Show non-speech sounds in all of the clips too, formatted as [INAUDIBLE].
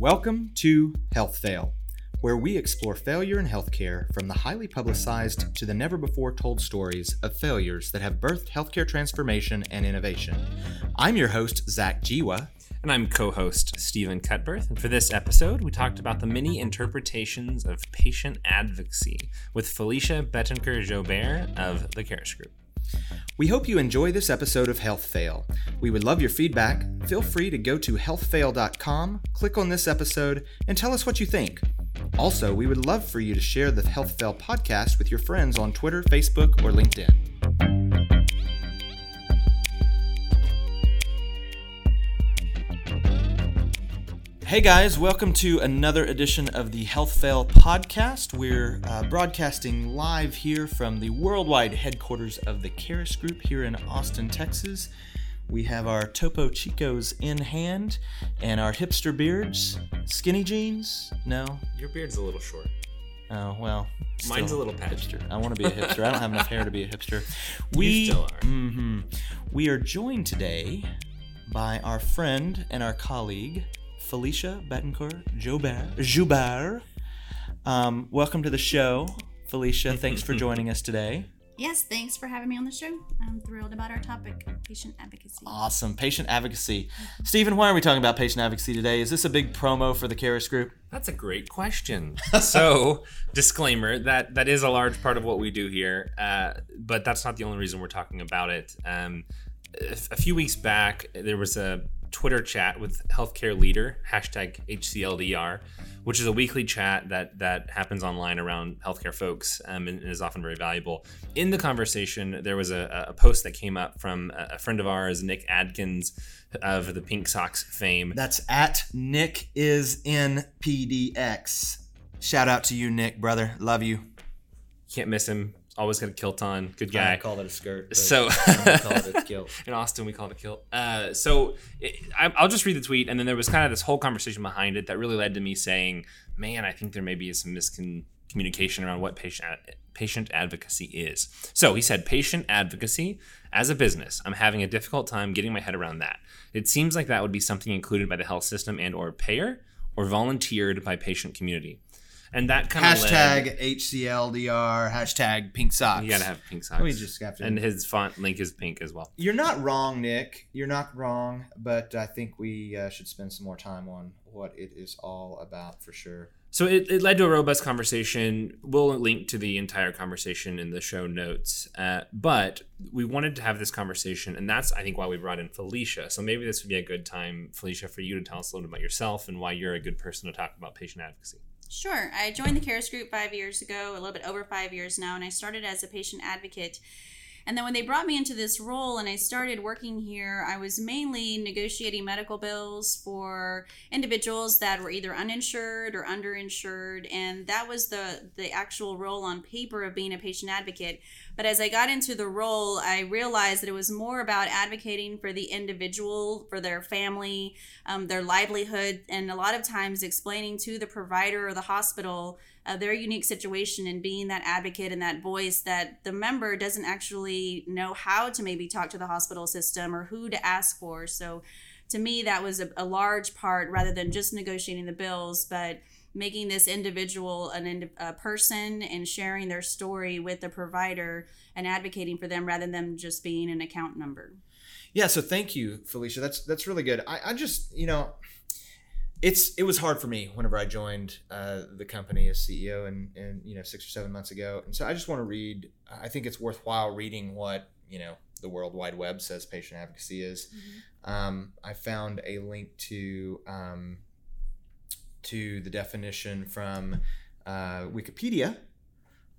Welcome to Health Fail, where we explore failure in healthcare from the highly publicized to the never before told stories of failures that have birthed healthcare transformation and innovation. I'm your host, Zach Jiwa. And I'm co host Stephen Cutbirth. And for this episode, we talked about the many interpretations of patient advocacy with Felicia Betancourt Joubert of the Caris Group. We hope you enjoy this episode of Health Fail. We would love your feedback. Feel free to go to healthfail.com, click on this episode, and tell us what you think. Also, we would love for you to share the Health Fail podcast with your friends on Twitter, Facebook, or LinkedIn. Hey guys, welcome to another edition of the Health Fail podcast. We're uh, broadcasting live here from the worldwide headquarters of the Caris Group here in Austin, Texas. We have our Topo Chicos in hand and our hipster beards. Skinny jeans? No. Your beard's a little short. Oh, well. Mine's still a little patchy. hipster. I want to be a hipster. I don't have enough hair to be a hipster. [LAUGHS] We still are. hmm We are joined today by our friend and our colleague Felicia Betancourt Joubert. Joubert. Um, welcome to the show, Felicia. Thanks for joining us today. Yes, thanks for having me on the show. I'm thrilled about our topic, patient advocacy. Awesome. Patient advocacy. Stephen, why are we talking about patient advocacy today? Is this a big promo for the Caris Group? That's a great question. [LAUGHS] so, disclaimer that that is a large part of what we do here, uh, but that's not the only reason we're talking about it. Um, a a few weeks back, there was a Twitter chat with healthcare leader hashtag HCLDR, which is a weekly chat that that happens online around healthcare folks um, and is often very valuable. In the conversation, there was a, a post that came up from a a friend of ours, Nick Adkins of the Pink Socks fame. That's at Nick is in PDX. Shout out to you, Nick, brother. Love you. Can't miss him. Always got a kilt on. Good guy. called it a skirt. So- call it a kilt. [LAUGHS] In Austin, we call it a kilt. Uh, so it, I, I'll just read the tweet, and then there was kind of this whole conversation behind it that really led to me saying, "Man, I think there maybe is some miscommunication around what patient ad- patient advocacy is." So he said, "Patient advocacy as a business, I'm having a difficult time getting my head around that. It seems like that would be something included by the health system and or payer, or volunteered by patient community." And that kind of Hashtag HCLDR, hashtag pink socks. You gotta have pink socks. We just have to. and his font link is pink as well. You're not wrong, Nick. You're not wrong, but I think we uh, should spend some more time on what it is all about for sure. So it, it led to a robust conversation. We'll link to the entire conversation in the show notes. Uh, but we wanted to have this conversation, and that's I think why we brought in Felicia. So maybe this would be a good time, Felicia, for you to tell us a little bit about yourself and why you're a good person to talk about patient advocacy. Sure. I joined the Caris Group five years ago, a little bit over five years now, and I started as a patient advocate. And then when they brought me into this role and I started working here, I was mainly negotiating medical bills for individuals that were either uninsured or underinsured. And that was the, the actual role on paper of being a patient advocate. But as I got into the role, I realized that it was more about advocating for the individual, for their family, um, their livelihood, and a lot of times explaining to the provider or the hospital uh, their unique situation and being that advocate and that voice that the member doesn't actually know how to maybe talk to the hospital system or who to ask for. So to me, that was a, a large part rather than just negotiating the bills, but making this individual an a person and sharing their story with the provider and advocating for them rather than just being an account number. Yeah, so thank you, Felicia. That's that's really good. I, I just you know, it's it was hard for me whenever I joined uh, the company as CEO and and you know six or seven months ago, and so I just want to read. I think it's worthwhile reading what you know the World Wide Web says patient advocacy is. Um, I found a link to um, to the definition from uh, Wikipedia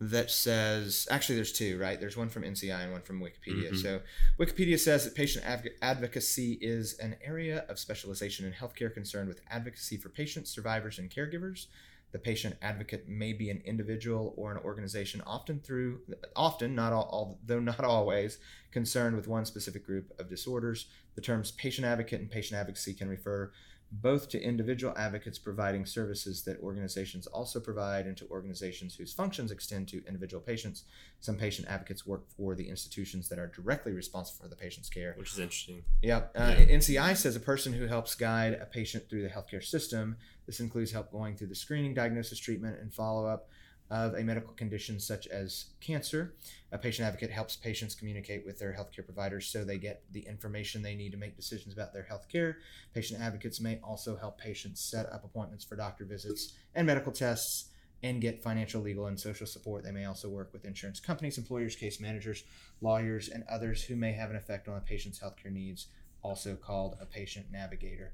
that says actually there's two right? There's one from nci and one from wikipedia. Mhm. so wikipedia says that patient adv- advocacy is an area of specialization in healthcare concerned with advocacy for patients survivors and caregivers. The patient advocate may be an individual or an organization often through often not all, all though not always concerned with one specific group of disorders. The terms patient advocate and patient advocacy can refer both to individual advocates providing services that organizations also provide and to organizations whose functions extend to individual patients. Some patient advocates work for the institutions that are directly responsible for the patient's care. Which is interesting. Yep. Uh, Yeah. NCI says a person who helps guide a patient through the healthcare system. This includes help going through the screening, diagnosis, treatment, and follow up of a medical condition such as cancer. A patient advocate helps patients communicate with their healthcare providers so they get the information they need to make decisions about their healthcare. Patient advocates may also help patients set up appointments for doctor visits and medical tests and get financial, legal, and social support. They may also work with insurance companies, employers, case managers, lawyers, and others who may have an effect on a patient's healthcare needs, also called a patient navigator.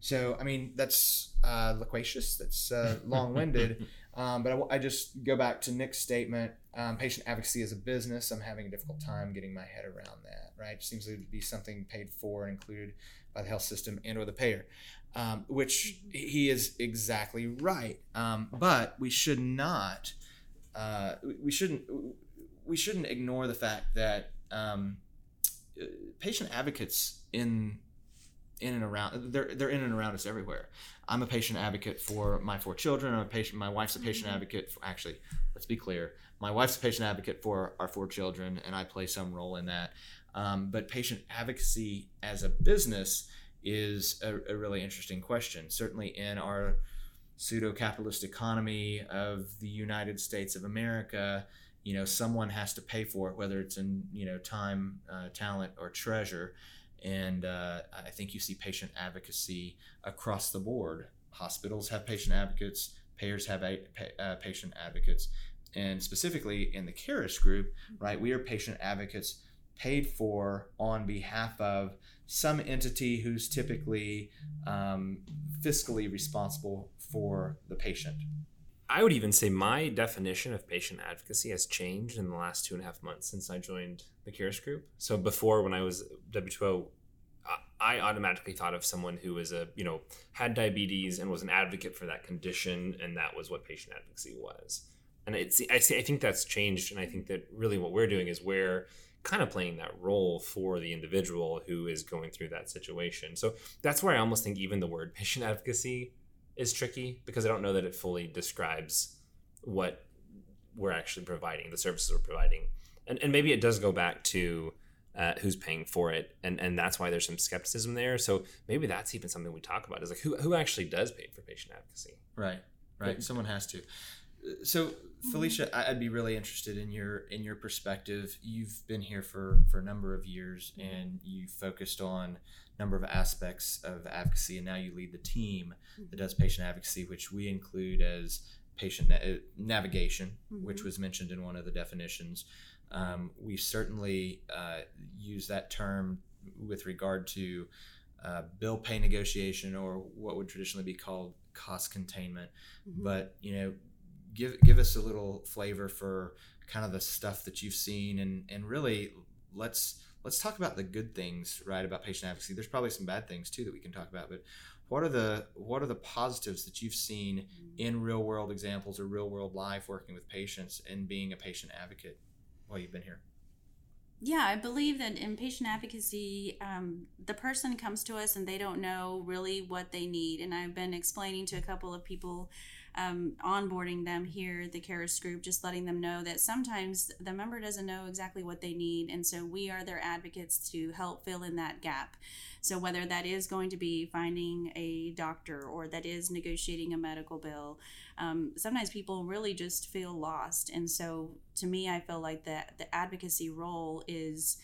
So, I mean, that's uh, loquacious, that's uh, [LAUGHS] long winded, um, but I just go back to Nick's statement um, patient advocacy is a business. I'm having a difficult time getting my head around that, right? It seems to be something paid for and included by the health system and or the payer, um, which he is exactly right. Um, but we should not, uh, we- we shouldn't, we shouldn't ignore the fact that um, uh, patient advocates in in and around they're they're in and around us everywhere. I'm a patient advocate for my four children. I'm a patient. My wife's a patient Mhm. advocate. For, actually, let's be clear. My wife's a patient advocate for our four children, and I play some role in that. Um, but patient advocacy as a business is a, a really interesting question. Certainly in our pseudo-capitalist economy of the United States of America, you know, someone has to pay for it, whether it's in you know time, uh, talent, or treasure. And uh, I think you see patient advocacy across the board. Hospitals have patient advocates, payers have a, uh, patient advocates, and specifically in the Caris group, right? We are patient advocates paid for on behalf of some entity who's typically um, fiscally responsible for the patient. I would even say my definition of patient advocacy has changed in the last two and a half months since I joined the Caris Group. So before, when I was W2O, I- I automatically thought of someone who was a you know had diabetes and was an advocate for that condition, and that was what patient advocacy was. And it's I, see, I think that's changed, and I think that really what we're doing is we're kind of playing that role for the individual who is going through that situation. So that's where I almost think even the word [LAUGHS] patient advocacy is tricky because I don't know that it fully describes what we're actually providing, the services we're providing. And, and maybe it does go back to uh, who's paying for it. And, and that's why there's some skepticism there. So maybe that's even something we talk about is like who, who actually does pay for patient advocacy? Right, right. But- Someone has to. So, Felicia, I'd be really interested in your in your perspective. You've been here for for a number of years, and you focused on number of aspects of advocacy, and now you lead the team that does patient advocacy, which we include as patient na- uh, navigation, which Mhm. was mentioned in one of the definitions. Um, we certainly uh, use that term with regard to uh, bill pay negotiation, or what would traditionally be called cost containment Mhm. but you know give give us a little flavor for kind of the stuff that you've seen and and really let's let's talk about the good things right about patient advocacy there's probably some bad things too that we can talk about but what are the what are the positives that you've seen in real world examples or real world life working with patients and being a patient advocate while you've been here Yeah, I believe that in patient advocacy, um, the person comes to us and they don't know really what they need. And I've been explaining to a couple of people, um, onboarding them here at the Caris group, just letting them know that sometimes the member doesn't know exactly what they need. And so we are their advocates to help fill in that gap. So whether that is going to be finding a doctor or that is negotiating a medical bill, um, sometimes people really just feel lost. And so to me, I feel like that the advocacy role is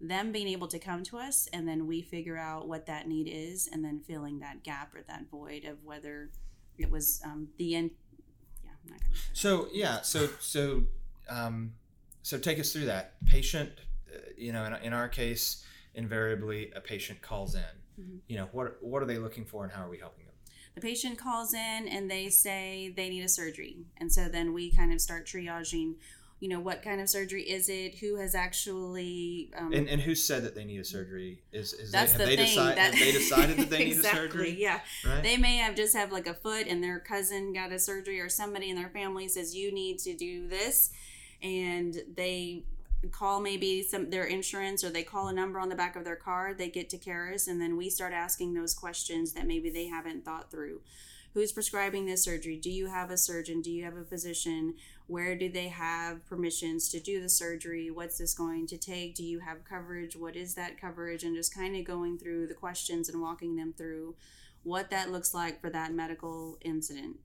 them being able to come to us and then we figure out what that need is and then filling that gap or that void of whether it was um, the end. Yeah, I'm not gonna. So yeah, so so um, so take us through that patient. Uh, you know, in, in our case, invariably a patient calls in. Mhm. You know, what what are they looking for, and how are we helping them? the patient calls in and they say they need a surgery and so then we kind of start triaging you know what kind of surgery is it? Who has actually um, And, and who said that they need a surgery? Is is that's they, have the they thing. decide, that have they [LAUGHS] decided that they exactly, need a surgery? yeah. Right. they may have just have like a foot and their cousin got a surgery or somebody in their family says you need to do this. And they call maybe some their insurance or they call a number on the back of their car they get to Caris and then we start asking those questions that maybe they haven't thought through. Who's prescribing this surgery? Do you have a surgeon? Do you have a physician where do they have permissions to do the surgery what's this going to take do you have coverage what is that coverage and just kind of going through the questions and walking them through what that looks like for that medical incident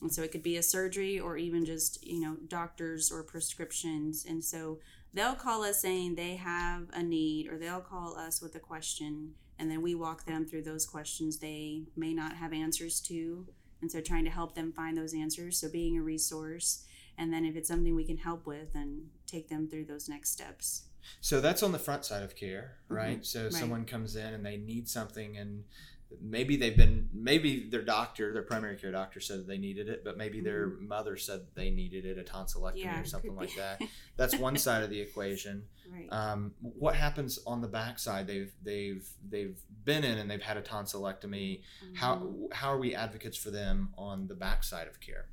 and so it could be a surgery or even just, you know, doctors or prescriptions. And so they'll call us saying they have a need or they'll call us with a question and then we walk them through those questions they may not have answers to. And so trying to help them find those answers. So being a resource. And then if it's something we can help with, then take them through those next steps. So that's on the front side of care, right? Mhm. So Right. someone comes in and they need something and maybe they've been maybe their doctor, their primary care doctor said they needed it, but maybe their mother said they needed it, a tonsillectomy Yeah, or something like that. That's one side of the equation. [LAUGHS] Right. Um, what happens on the back side They've they've they've been in and they've had a tonsillectomy. Mhm. How how are we advocates for them on the back side of care?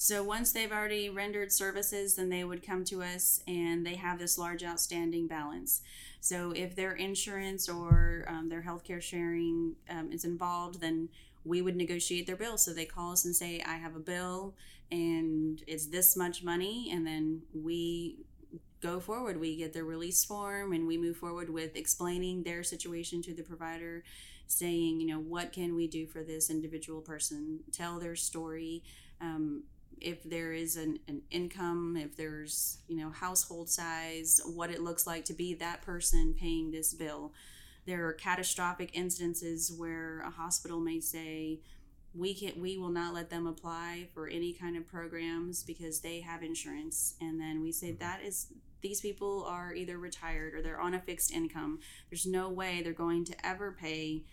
So once they've already rendered services, then they would come to us and they have this large outstanding balance. So if their insurance or um, their healthcare sharing um, is involved, then we would negotiate their bill. So they call us and say, I have a bill and it's this much money. And then we go forward. We get their release form and we move forward with explaining their situation to the provider, saying, you know, what can we do for this individual person? Tell their story. Um, if there is an, an income, if there's, you know, household size, what it looks like to be that person paying this bill. There are catastrophic instances where a hospital may say, we can we will not let them apply for any kind of programs because they have insurance. And then we say mm-hmm. that is these people are either retired or they're on a fixed income. There's no way they're going to ever pay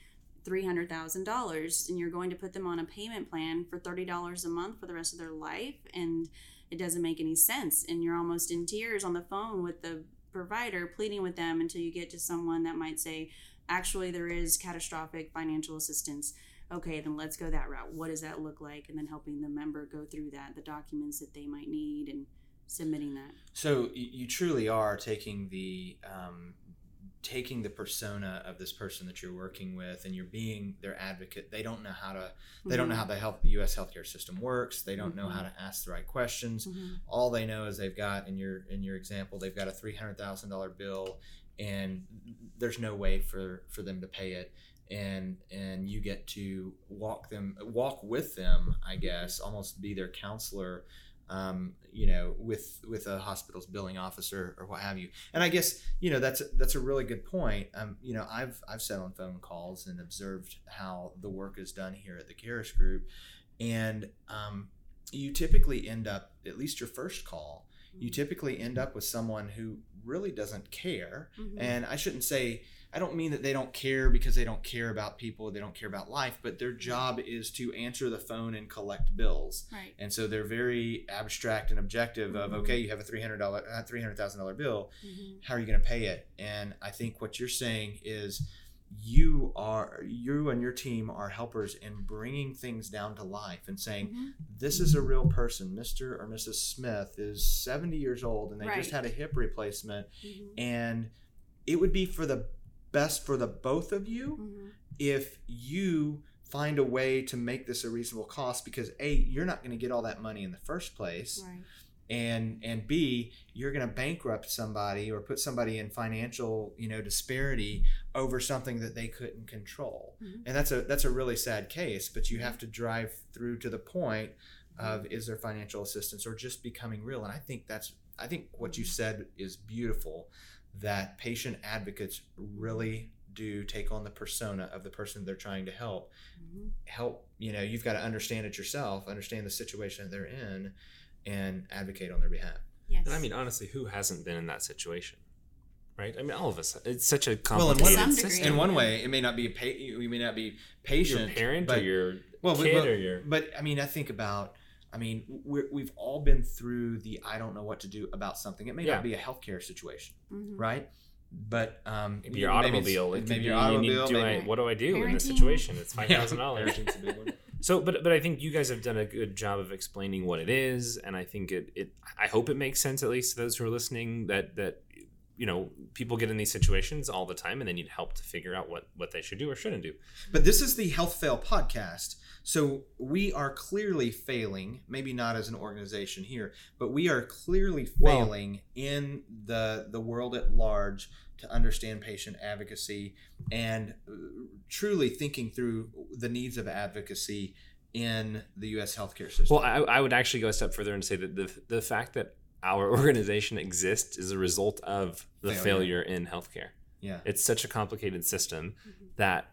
$300,000 and you're going to put them on a payment plan for $30 a month for the rest of their life and it doesn't make any sense and you're almost in tears on the phone with the provider pleading with them until you get to someone that might say actually there is catastrophic financial assistance. Okay then let's go that route. What does that look like? And then helping the member go through that the documents that they might need and submitting that. So you truly are taking the um, taking the persona of this person that you're working with, and you're being their advocate. They don't know how to. They don't know Mhm. how the health the U.S. healthcare system works. They don't know Mhm. how to ask the right questions. Mhm. All they know is they've got in your in your example they've got a three hundred thousand dollar bill, and there's no way for for them to pay it. And and you get to walk them walk with them, I guess, almost be their counselor um, you know, with with a hospital's billing officer or what have you. And I guess you know that's that's a really good point. Um, you know, I've I've sat on phone calls and observed how the work is done here at the Caris Group, and um, you typically end up at least your first call. You typically end up with someone who really doesn't care. Mhm. And I shouldn't say I don't mean that they don't care because they don't care about people, they don't care about life, but their job is to answer the phone and collect bills. right And so they're very abstract and objective of Mhm. okay, you have a three hundred dollar, three hundred thousand dollar bill. Mhm. How are you going to pay it? And I think what you're saying is you are you and your team are helpers in bringing things down to life and saying Mhm. this is a real person. Mr. or Mrs. Smith is 70 years old and they just had a hip replacement, Mhm. and it would be for the best for the both of you Mhm. if you find a way to make this a reasonable cost because a you're not going to get all that money in the first place right. and and b you're going to bankrupt somebody or put somebody in financial you know disparity over something that they couldn't control. Mhm. and that's a that's a really sad case but you have to drive through to the point of is there financial assistance or just becoming real? And i think that's i think what you said is beautiful that patient advocates really do take on the persona of the person they're trying to help Mhm. help you know you've got to understand it yourself understand the situation that they're in and advocate on their behalf yes And I mean, honestly, who hasn't been in that situation? Right? I mean, all of us. It's such a well in one, some degree. system. in one way it may not be a pa- you may not be patient your parent but, or your well, kid but, or your but i mean i think about i mean we're, we've all been through the i don't know what to do about something it may Yeah. not be a healthcare situation Mhm. right but um maybe your it's- automobile. It maybe your you need- automobile do I, what do I do in this situation? It's five thousand [LAUGHS] dollars. Parenting's a big one. So, but but I think you guys have done a good job of explaining what it is, and I think it it I hope it makes sense at least to those who are listening that that you know people get in these situations all the time and they need help to figure out what what they should do or shouldn't do. But this is the Health Fail podcast. So we are clearly failing, maybe not as an organization here, but we are clearly Well- failing in the the world at large to understand patient advocacy and uh, truly thinking through the needs of advocacy in the US healthcare system. Well, I, I would actually go a step further and say that the the fact that our [LAUGHS] organization exists is a result of the Failure. failure in healthcare. yeah. It's such a complicated system that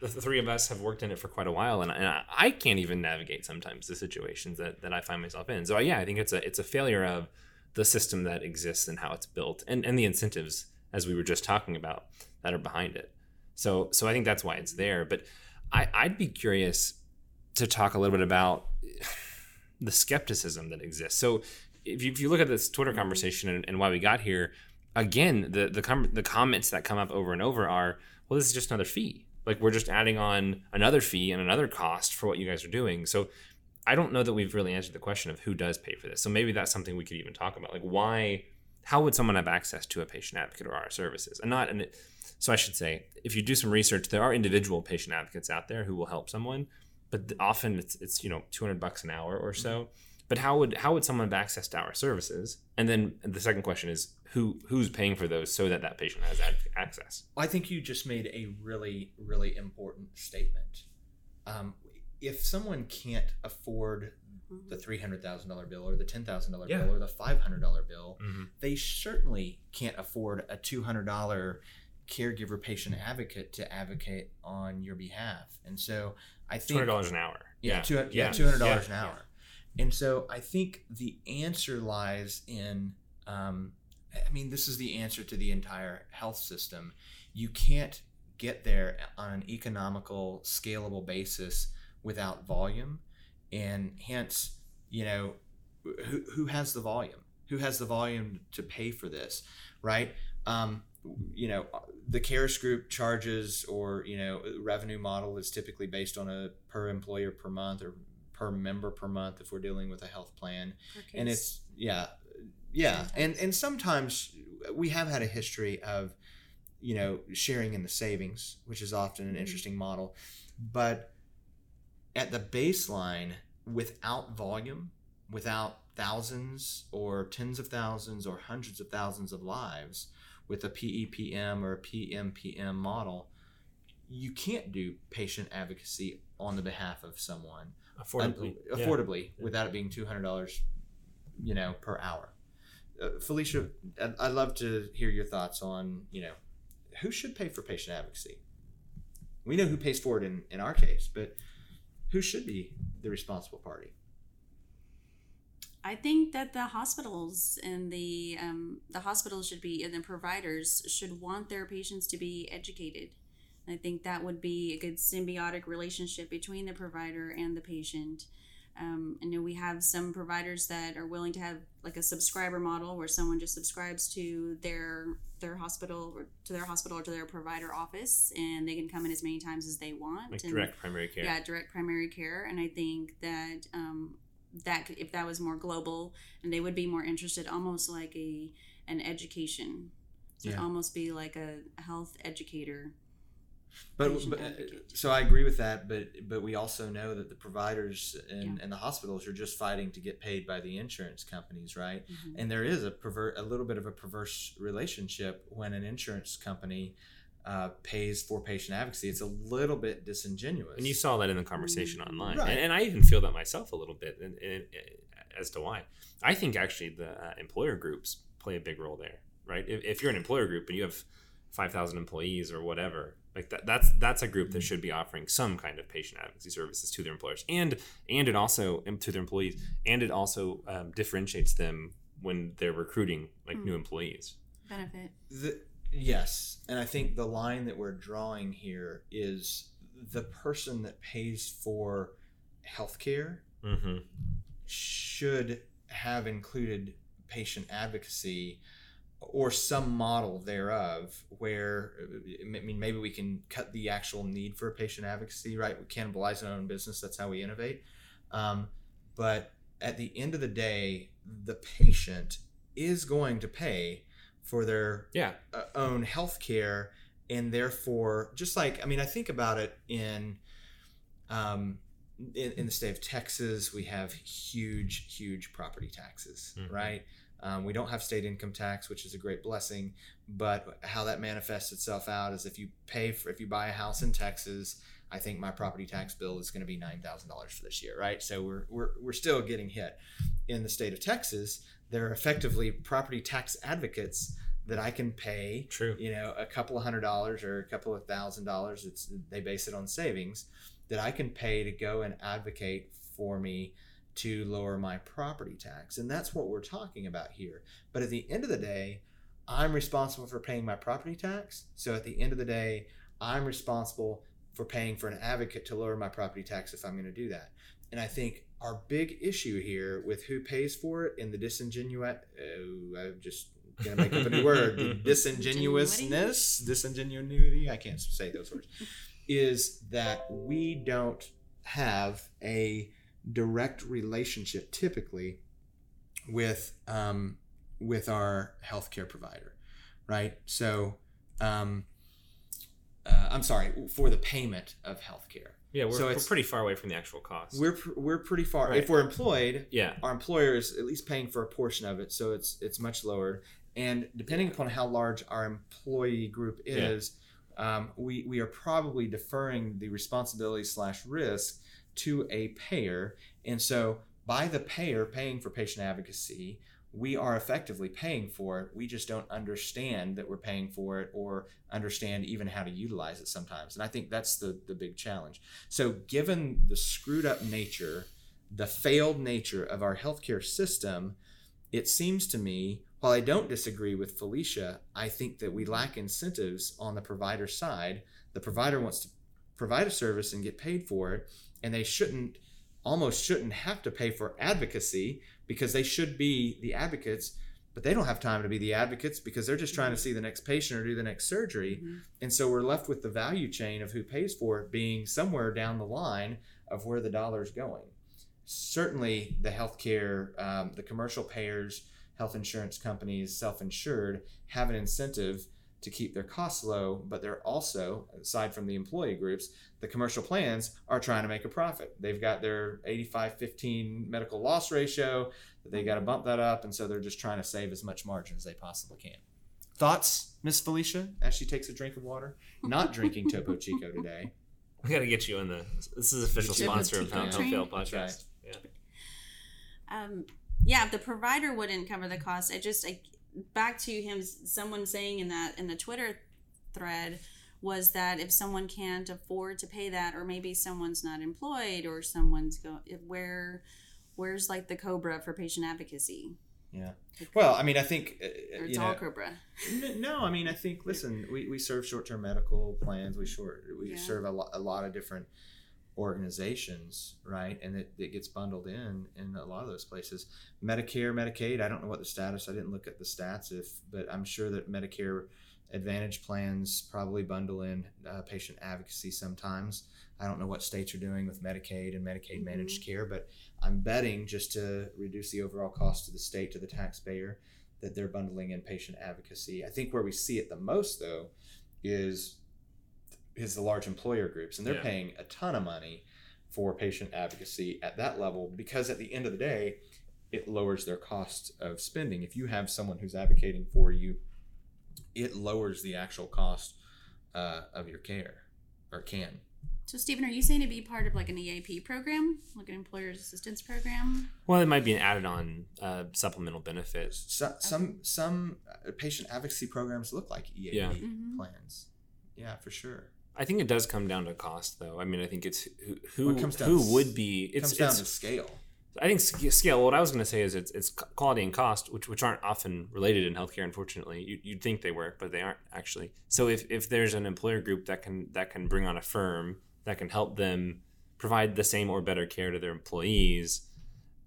the three of us have worked in it for quite a while, and, and I, I can't even navigate sometimes the situations that, that I find myself in. So yeah, I think it's a it's a failure of the system that exists and how it's built, and, and the incentives as we were just talking about that are behind it. So so I think that's why it's there. But I, I'd be curious to talk a little bit about the skepticism that exists. So if you, if you look at this Twitter conversation and, and why we got here, again, the the com- the comments that come up over and over are, well, this is just another fee. Like we're just adding on another fee and another cost for what you guys are doing. So I don't know that we've really answered the question of who does pay for this. So maybe that's something we could even talk about. Like why how would someone have access to a patient advocate or our services? And not and it, so I should say, if you do some research, there are individual patient advocates out there who will help someone, but often it's it's you know 200 bucks an hour or so. But how would how would someone have access to our services? And then the second question is who who's paying for those so that that patient has ad- access? I think you just made a really, really important statement. Um, if someone can't afford the three hundred thousand dollar bill or the ten thousand dollar Yeah. bill or the five hundred dollar bill, Mm-hmm. they certainly can't afford a two hundred dollar caregiver patient advocate to advocate on your behalf. And so I think two hundred dollars an hour. yeah, yeah, yeah, two hundred dollars yeah. an hour. And so I think the answer lies in. Um, I mean, this is the answer to the entire health system. You can't get there on an economical, scalable basis without volume, and hence, you know, who who has the volume? Who has the volume to pay for this, right? Um, you know, the Caris group charges or you know revenue model is typically based on a per employer per month or per member per month if we're dealing with a health plan. And it's yeah yeah and and sometimes we have had a history of you know sharing in the savings which is often an Mhm. interesting model. But at the baseline without volume without thousands or tens of thousands or hundreds of thousands of lives with a PEPM or a PMPM model you can't do patient advocacy on the behalf of someone affordably. un- Yeah. affordably without it being two hundred dollars, you know, per hour. Uh, Felicia, I'd, I'd love to hear your thoughts on you know who should pay for patient advocacy. We know who pays for it in in our case, but who should be the responsible party? I think that the hospitals and the um, the hospitals should be and the providers should want their patients to be educated. I think that would be a good symbiotic relationship between the provider and the patient. Um, I know we have some providers that are willing to have like a subscriber model where someone just subscribes to their their hospital or to their hospital or to their provider office and they can come in as many times as they want. Like and- direct primary care. yeah direct primary care and i think that um, that if that was more global and they would be more interested almost like a an education so it'd almost be like a health educator But, but uh, so I agree with that, but but we also know that the providers and, Yeah. and the hospitals are just fighting to get paid by the insurance companies, right? Mhm. and there is a pervert a little bit of a perverse relationship when an insurance company uh, pays for patient advocacy it's a little bit disingenuous And you saw that in the conversation Mm. online, Right. and, and I even feel that myself a little bit in, in, as to why. I think actually the uh, employer groups play a big role there, right? If, if you're an employer group and you have five thousand employees or whatever, like that, that's that's a group that should be offering some kind of patient advocacy services to their employers, and and it also to their employees, and it also um, differentiates them when they're recruiting like Mm. new employees. benefit the, yes and i think the line that we're drawing here is the person that pays for healthcare Mm-hmm. should have included patient advocacy or some model thereof where I mean maybe we can cut the actual need for a patient advocacy right we cannibalize our own business that's how we innovate um, but at the end of the day the patient is going to pay for their Yeah. uh, own health care and therefore just like i mean i think about it in um in, in the state of texas we have huge huge property taxes Mhm. right um, we don't have state income tax which is a great blessing but how that manifests itself out is if you pay for if you buy a house in texas i think my property tax bill is going to be $9000 for this year right so we're, we're, we're still getting hit in the state of texas there are effectively property tax advocates that i can pay True. you know a couple of hundred dollars or a couple of thousand dollars it's they base it on savings that i can pay to go and advocate for me to lower my property tax and that's what we're talking about here. But at the end of the day i'm responsible for paying my property tax. So at the end of the day i'm responsible for paying for an advocate to lower my property tax if i'm going to do that. And i think our big issue here with who pays for it and the disingenuous oh, i'm just gonna make up a new word the [LAUGHS] disingenuousness disingenuity i can't say those words is that we don't have a direct relationship typically with um, with our healthcare provider right so um, uh, i'm sorry for the payment of healthcare Yeah, we're, So we're pretty far away from the actual cost. we're we're pretty far Right. if we're employed yeah. our employer is at least paying for a portion of it, so it's it's much lower. And depending upon how large our employee group Yeah. is, um, we we are probably deferring the responsibility slash risk to a payer. And so by the payer paying for patient advocacy, we are effectively paying for it. We just don't understand that we're paying for it or understand even how to utilize it sometimes. And I think that's the the big challenge. So given the screwed up nature the failed nature of our healthcare system, it seems to me, while I don't disagree with Felicia, I think that we lack incentives on the provider side. The provider wants to provide a service and get paid for it, and they shouldn't, almost shouldn't have to pay for advocacy because they should be the advocates, but they don't have time to be the advocates because they're just trying to see the next patient or do the next surgery. Mhm. And so we're left with the value chain of who pays for it being somewhere down the line of where the dollar's going. Certainly, the healthcare, um, the commercial payers, health insurance companies, self insured, have an incentive to keep their costs low, but they're also, aside from the employee groups, the commercial plans are trying to make a profit. They've got their 85 15 medical loss ratio, that they got to bump that up, and so they're just trying to save as much margin as they possibly can. Thoughts, Miss Felicia, as she takes a drink of water? Not drinking [LAUGHS] Topo Chico today. We got to get you in the. This is official Chico sponsor of Chico Pound Train. Fail That's right. podcast. Yeah. Um, yeah, if the provider wouldn't cover the cost, I just I, back to him. Someone saying in that in the Twitter thread was that if someone can't afford to pay that, or maybe someone's not employed, or someone's go where where's like the Cobra for patient advocacy? Yeah. Well, I mean, I think uh, Or you it's know, all Cobra. No, I mean, I think listen, we, we serve short term medical plans. We short we Yeah. serve a lot a lot of different organizations, right? And it, it gets bundled in in a lot of those places. Medicare, Medicaid. I don't know what the status. I didn't look at the stats, if but I'm sure that Medicare Advantage plans probably bundle in uh, patient advocacy sometimes. I don't know what states are doing with Medicaid and Medicaid managed care, but I'm betting just to reduce the overall cost to the state to the taxpayer that they're bundling in patient advocacy. I think where we see it the most though is is the large employer groups and they're Yeah. paying a ton of money for patient advocacy at that level because at the end of the day it lowers their cost of spending. If you have someone who's advocating for you, it lowers the actual cost uh, of your care or can. So, Stephen, are you saying to be part of like an EAP program, like an employer's assistance program? Well, it might be an added on uh, supplemental benefit. So, some some uh, patient advocacy programs look like EAP Yeah. Mhm. plans. Yeah, for sure. I think it does come down to cost, though. I mean, I think it's who Well, who, it comes who to- would be. It It's comes down it's to scale. I think scale. What I was going to say is it's it's quality and cost, which which aren't often related in healthcare. Unfortunately, you, you'd think they were, but they aren't actually. So if, if there's an employer group that can that can bring on a firm that can help them provide the same or better care to their employees,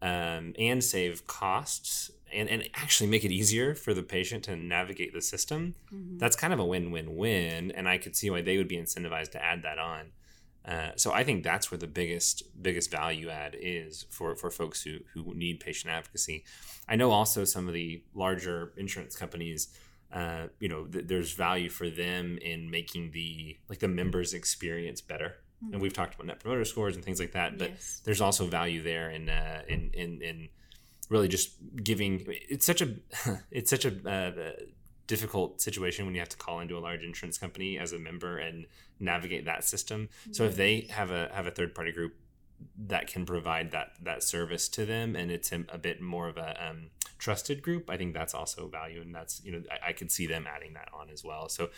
um, and save costs and, and actually make it easier for the patient to navigate the system, Mhm. that's kind of a win win win. And I could see why they would be incentivized to add that on. Uh, so I think that's where the biggest biggest value add is for, for folks who, who need patient advocacy. I know also some of the larger insurance companies, uh, you know, th- there's value for them in making the like the members experience better. Mhm. And we've talked about net promoter scores and things like that, but Yes. there's also value there in uh, in, in in really just giving. It's such a [LAUGHS] it's such a uh, difficult situation when you have to call into a large insurance company as a member and navigate that system. So if they have a have a third party group that can provide that that service to them and it's a, a bit more of a um, trusted group, I think that's also value, and that's you know I, I could see them adding that on as well. So.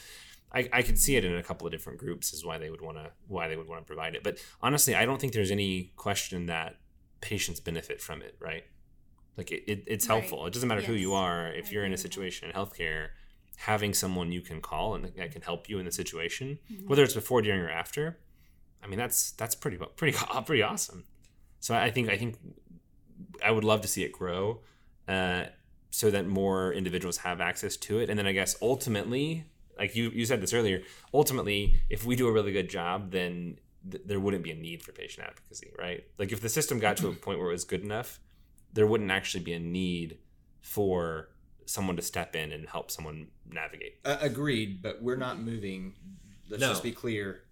I, I could see it in a couple of different groups is why they would want to why they would want to provide it. But honestly, I don't think there's any question that patients benefit from it, right? Like it, it it's Right. helpful. It doesn't matter who you are. If I you're in a situation in healthcare, having someone you can call and that can help you in the situation, Mhm. whether it's before, during, or after, I mean that's that's pretty [LAUGHS] pretty pretty awesome. So I think I think I would love to see it grow, uh, so that more individuals have access to it, and then I guess ultimately, like you you said this earlier, ultimately, if we do a really good job, then th- there wouldn't be a need for patient advocacy, right? Like if the system got to a point where it was good enough, there wouldn't actually be a need for someone to step in and help someone navigate. Uh, agreed, but we're not moving. Let's No. just be clear.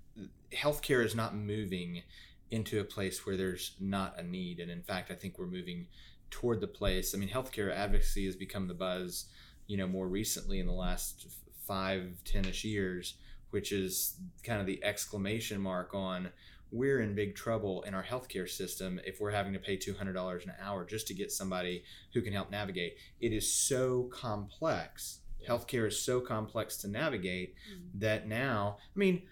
Healthcare is not moving into a place where there's not a need, and in fact, I think we're moving toward the place. I mean, healthcare advocacy has become the buzz, you know, more recently in the last f- five, ten-ish years, which is kind of the exclamation mark on we're in big trouble in our healthcare system if we're having to pay $200 an hour just to get somebody who can help navigate. It is so complex. Healthcare is so complex to navigate Mhm. that now, I mean,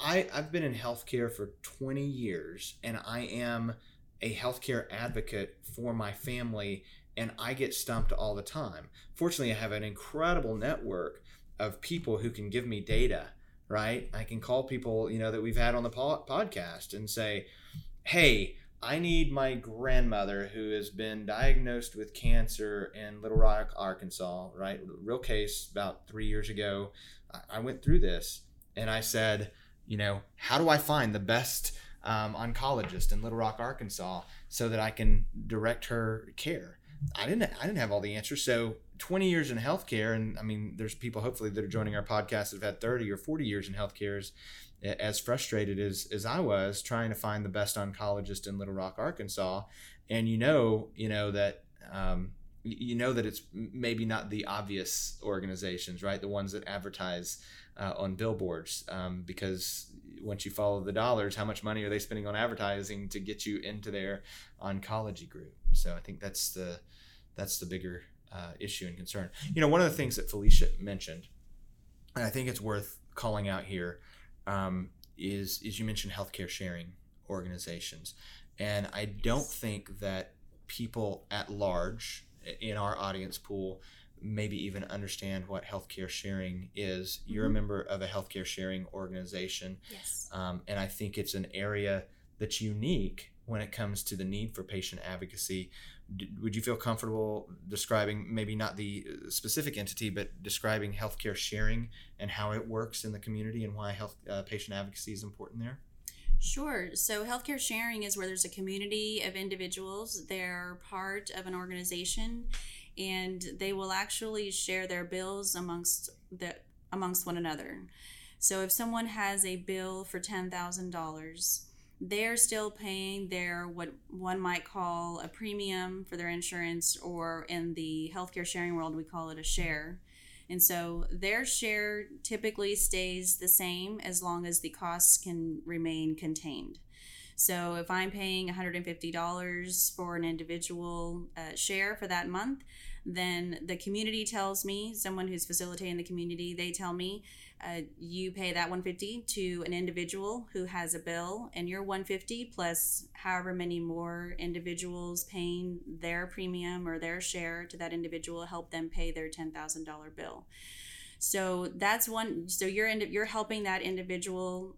I, I've been in healthcare for 20 years and I am a healthcare advocate for my family and I get stumped all the time. Fortunately, I have an incredible network of people who can give me data, right? I can call people, you know, that we've had on the po- podcast and say, hey, I need my grandmother who has been diagnosed with cancer in Little Rock, Arkansas, right? Real case about three years ago. I- I went through this and I said, you know, how do I find the best um, oncologist in Little Rock, Arkansas, so that I can direct her care? I didn't. I didn't have all the answers. So, 20 years in healthcare, and I mean, there's people hopefully that are joining our podcast that have had 30 or 40 years in healthcare. Is as frustrated as as I was trying to find the best oncologist in Little Rock, Arkansas, and you know, you know that. Um, you know that it's maybe not the obvious organizations, right? The ones that advertise uh, on billboards, um, because once you follow the dollars, how much money are they spending on advertising to get you into their oncology group? So I think that's the that's the bigger uh, issue and concern. You know, one of the things that Felicia mentioned, and I think it's worth calling out here, um, is is you mentioned healthcare sharing organizations, and I don't think that people at large in our audience pool maybe even understand what healthcare sharing is. You're a Mhm. member of a healthcare sharing organization, Yes. um, and I think it's an area that's unique when it comes to the need for patient advocacy. Would you feel comfortable describing maybe not the uh, specific entity, but describing healthcare sharing and how it works in the community and why health uh, patient advocacy is important there? Sure. So, healthcare sharing is where there's a community of individuals. They're part of an organization, and they will actually share their bills amongst the amongst one another. So, if someone has a bill for ten thousand dollars, they're still paying their what one might call a premium for their insurance, or in the healthcare sharing world, we call it a share. And so their share typically stays the same as long as the costs can remain contained. So if I'm paying $150 for an individual uh, share for that month, then the community tells me, someone who's facilitating the community, they tell me, uh, you pay that 150 to an individual who has a bill, and your 150 plus however many more individuals paying their premium or their share to that individual help them pay their $10,000 bill. So that's one. So you're ind- you're helping that individual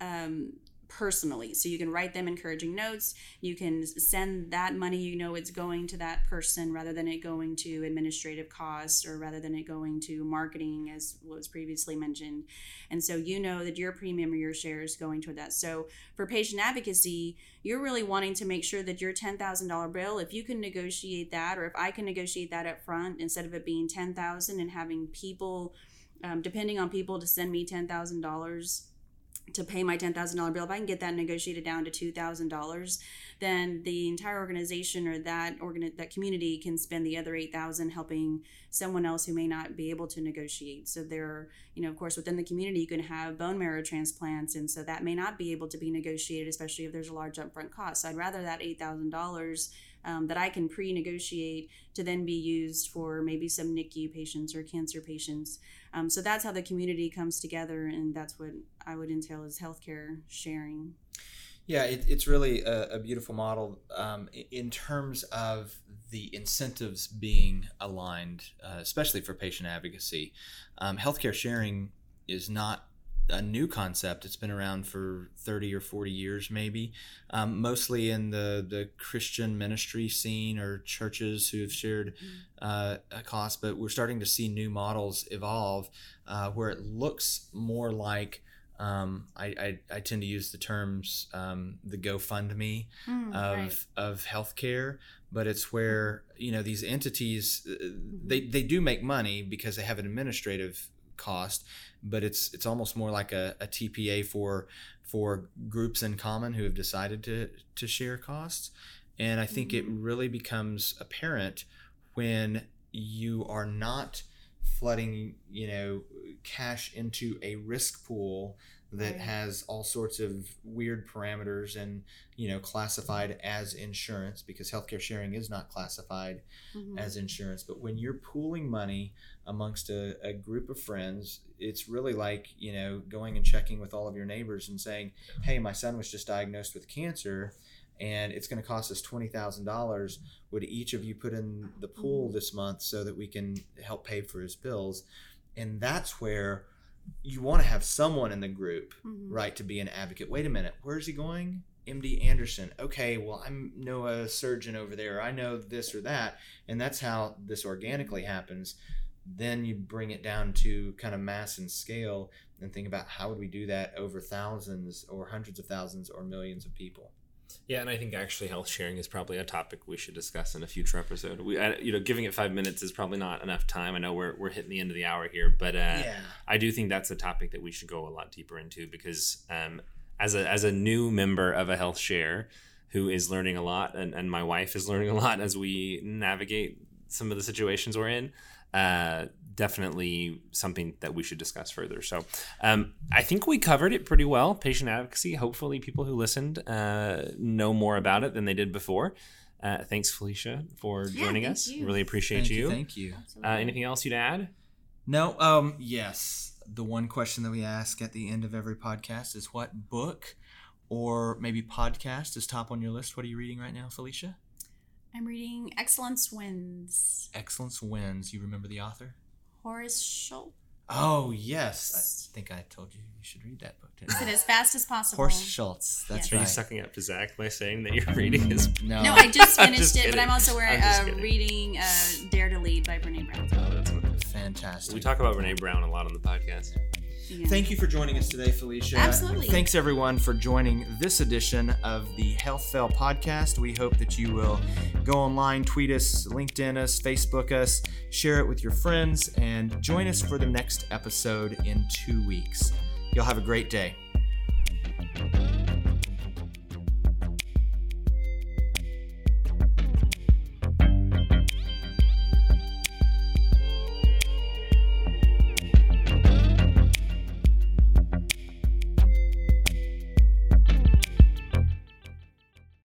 um, personally. So you can write them encouraging notes. You can send that money you know it's going to that person rather than it going to administrative costs or rather than it going to marketing as was previously mentioned. And so you know that your premium or your share is going toward that. So for patient advocacy, you're really wanting to make sure that your $10,000 bill, if you can negotiate that or if I can negotiate that up front instead of it being 10,000 and having people um, depending on people to send me $10,000 to pay my $10,000 bill, if I can get that negotiated down to $2,000, then the entire organization or that organ- that community can spend the other 8,000 helping someone else who may not be able to negotiate. So there, you know, of course, within the community, you can have bone marrow transplants, and so that may not be able to be negotiated, especially if there's a large upfront cost. So I'd rather that $8,000 um, that I can pre-negotiate to then be used for maybe some NICU patients or cancer patients. Um, so that's how the community comes together, and that's what I would entail is healthcare sharing. Yeah, it, it's really a, a beautiful model um, in terms of the incentives being aligned, uh, especially for patient advocacy. Um, healthcare sharing is not a new concept. It's been around for 30 or 40 years, maybe, um, mostly in the, the Christian ministry scene or churches who have shared uh, a cost. But we're starting to see new models evolve uh, where it looks more like um, I, I, I, tend to use the terms um, the GoFundMe mm, of right. of healthcare, but it's where you know these entities uh, they, they do make money because they have an administrative cost, but it's it's almost more like a, a TPA for for groups in common who have decided to to share costs, and I think mm-hmm. it really becomes apparent when you are not flooding you know cash into a risk pool that right. has all sorts of weird parameters and you know classified as insurance because healthcare sharing is not classified mm-hmm. as insurance but when you're pooling money amongst a, a group of friends it's really like you know going and checking with all of your neighbors and saying hey my son was just diagnosed with cancer and it's going to cost us $20,000. Would each of you put in the pool mm-hmm. this month so that we can help pay for his bills? And that's where you want to have someone in the group, mm-hmm. right, to be an advocate. Wait a minute, where's he going? MD Anderson. Okay, well, I know a surgeon over there. I know this or that. And that's how this organically happens. Then you bring it down to kind of mass and scale and think about how would we do that over thousands or hundreds of thousands or millions of people. Yeah, and I think actually health sharing is probably a topic we should discuss in a future episode. We, I, you know, giving it five minutes is probably not enough time. I know we're, we're hitting the end of the hour here, but uh, yeah. I do think that's a topic that we should go a lot deeper into because um, as a as a new member of a health share who is learning a lot, and, and my wife is learning a lot as we navigate some of the situations we're in. Uh, definitely something that we should discuss further. So um, I think we covered it pretty well. Patient advocacy. Hopefully, people who listened uh, know more about it than they did before. Uh, thanks, Felicia, for yeah, joining us. You. Really appreciate thank you. you. Thank you. Uh, anything else you'd add? No. Um. Yes. The one question that we ask at the end of every podcast is, "What book or maybe podcast is top on your list?" What are you reading right now, Felicia? I'm reading Excellence Wins. Excellence Wins. You remember the author? Horace Schultz. Oh yes, I think I told you you should read that book. Is it as fast as possible? Horst Schulze. That's yes. right. Are you sucking up to Zach by saying that you're reading his? No, no, I just [LAUGHS] finished just it, kidding. but I'm also wearing, I'm uh, reading uh, "Dare to Lead" by Brene Brown. Oh, that's fantastic. We talk about Brene Brown a lot on the podcast. Thank you for joining us today, Felicia. Absolutely. Thanks, everyone, for joining this edition of the Health Fail podcast. We hope that you will go online, tweet us, LinkedIn us, Facebook us, share it with your friends, and join us for the next episode in two weeks. You'll have a great day.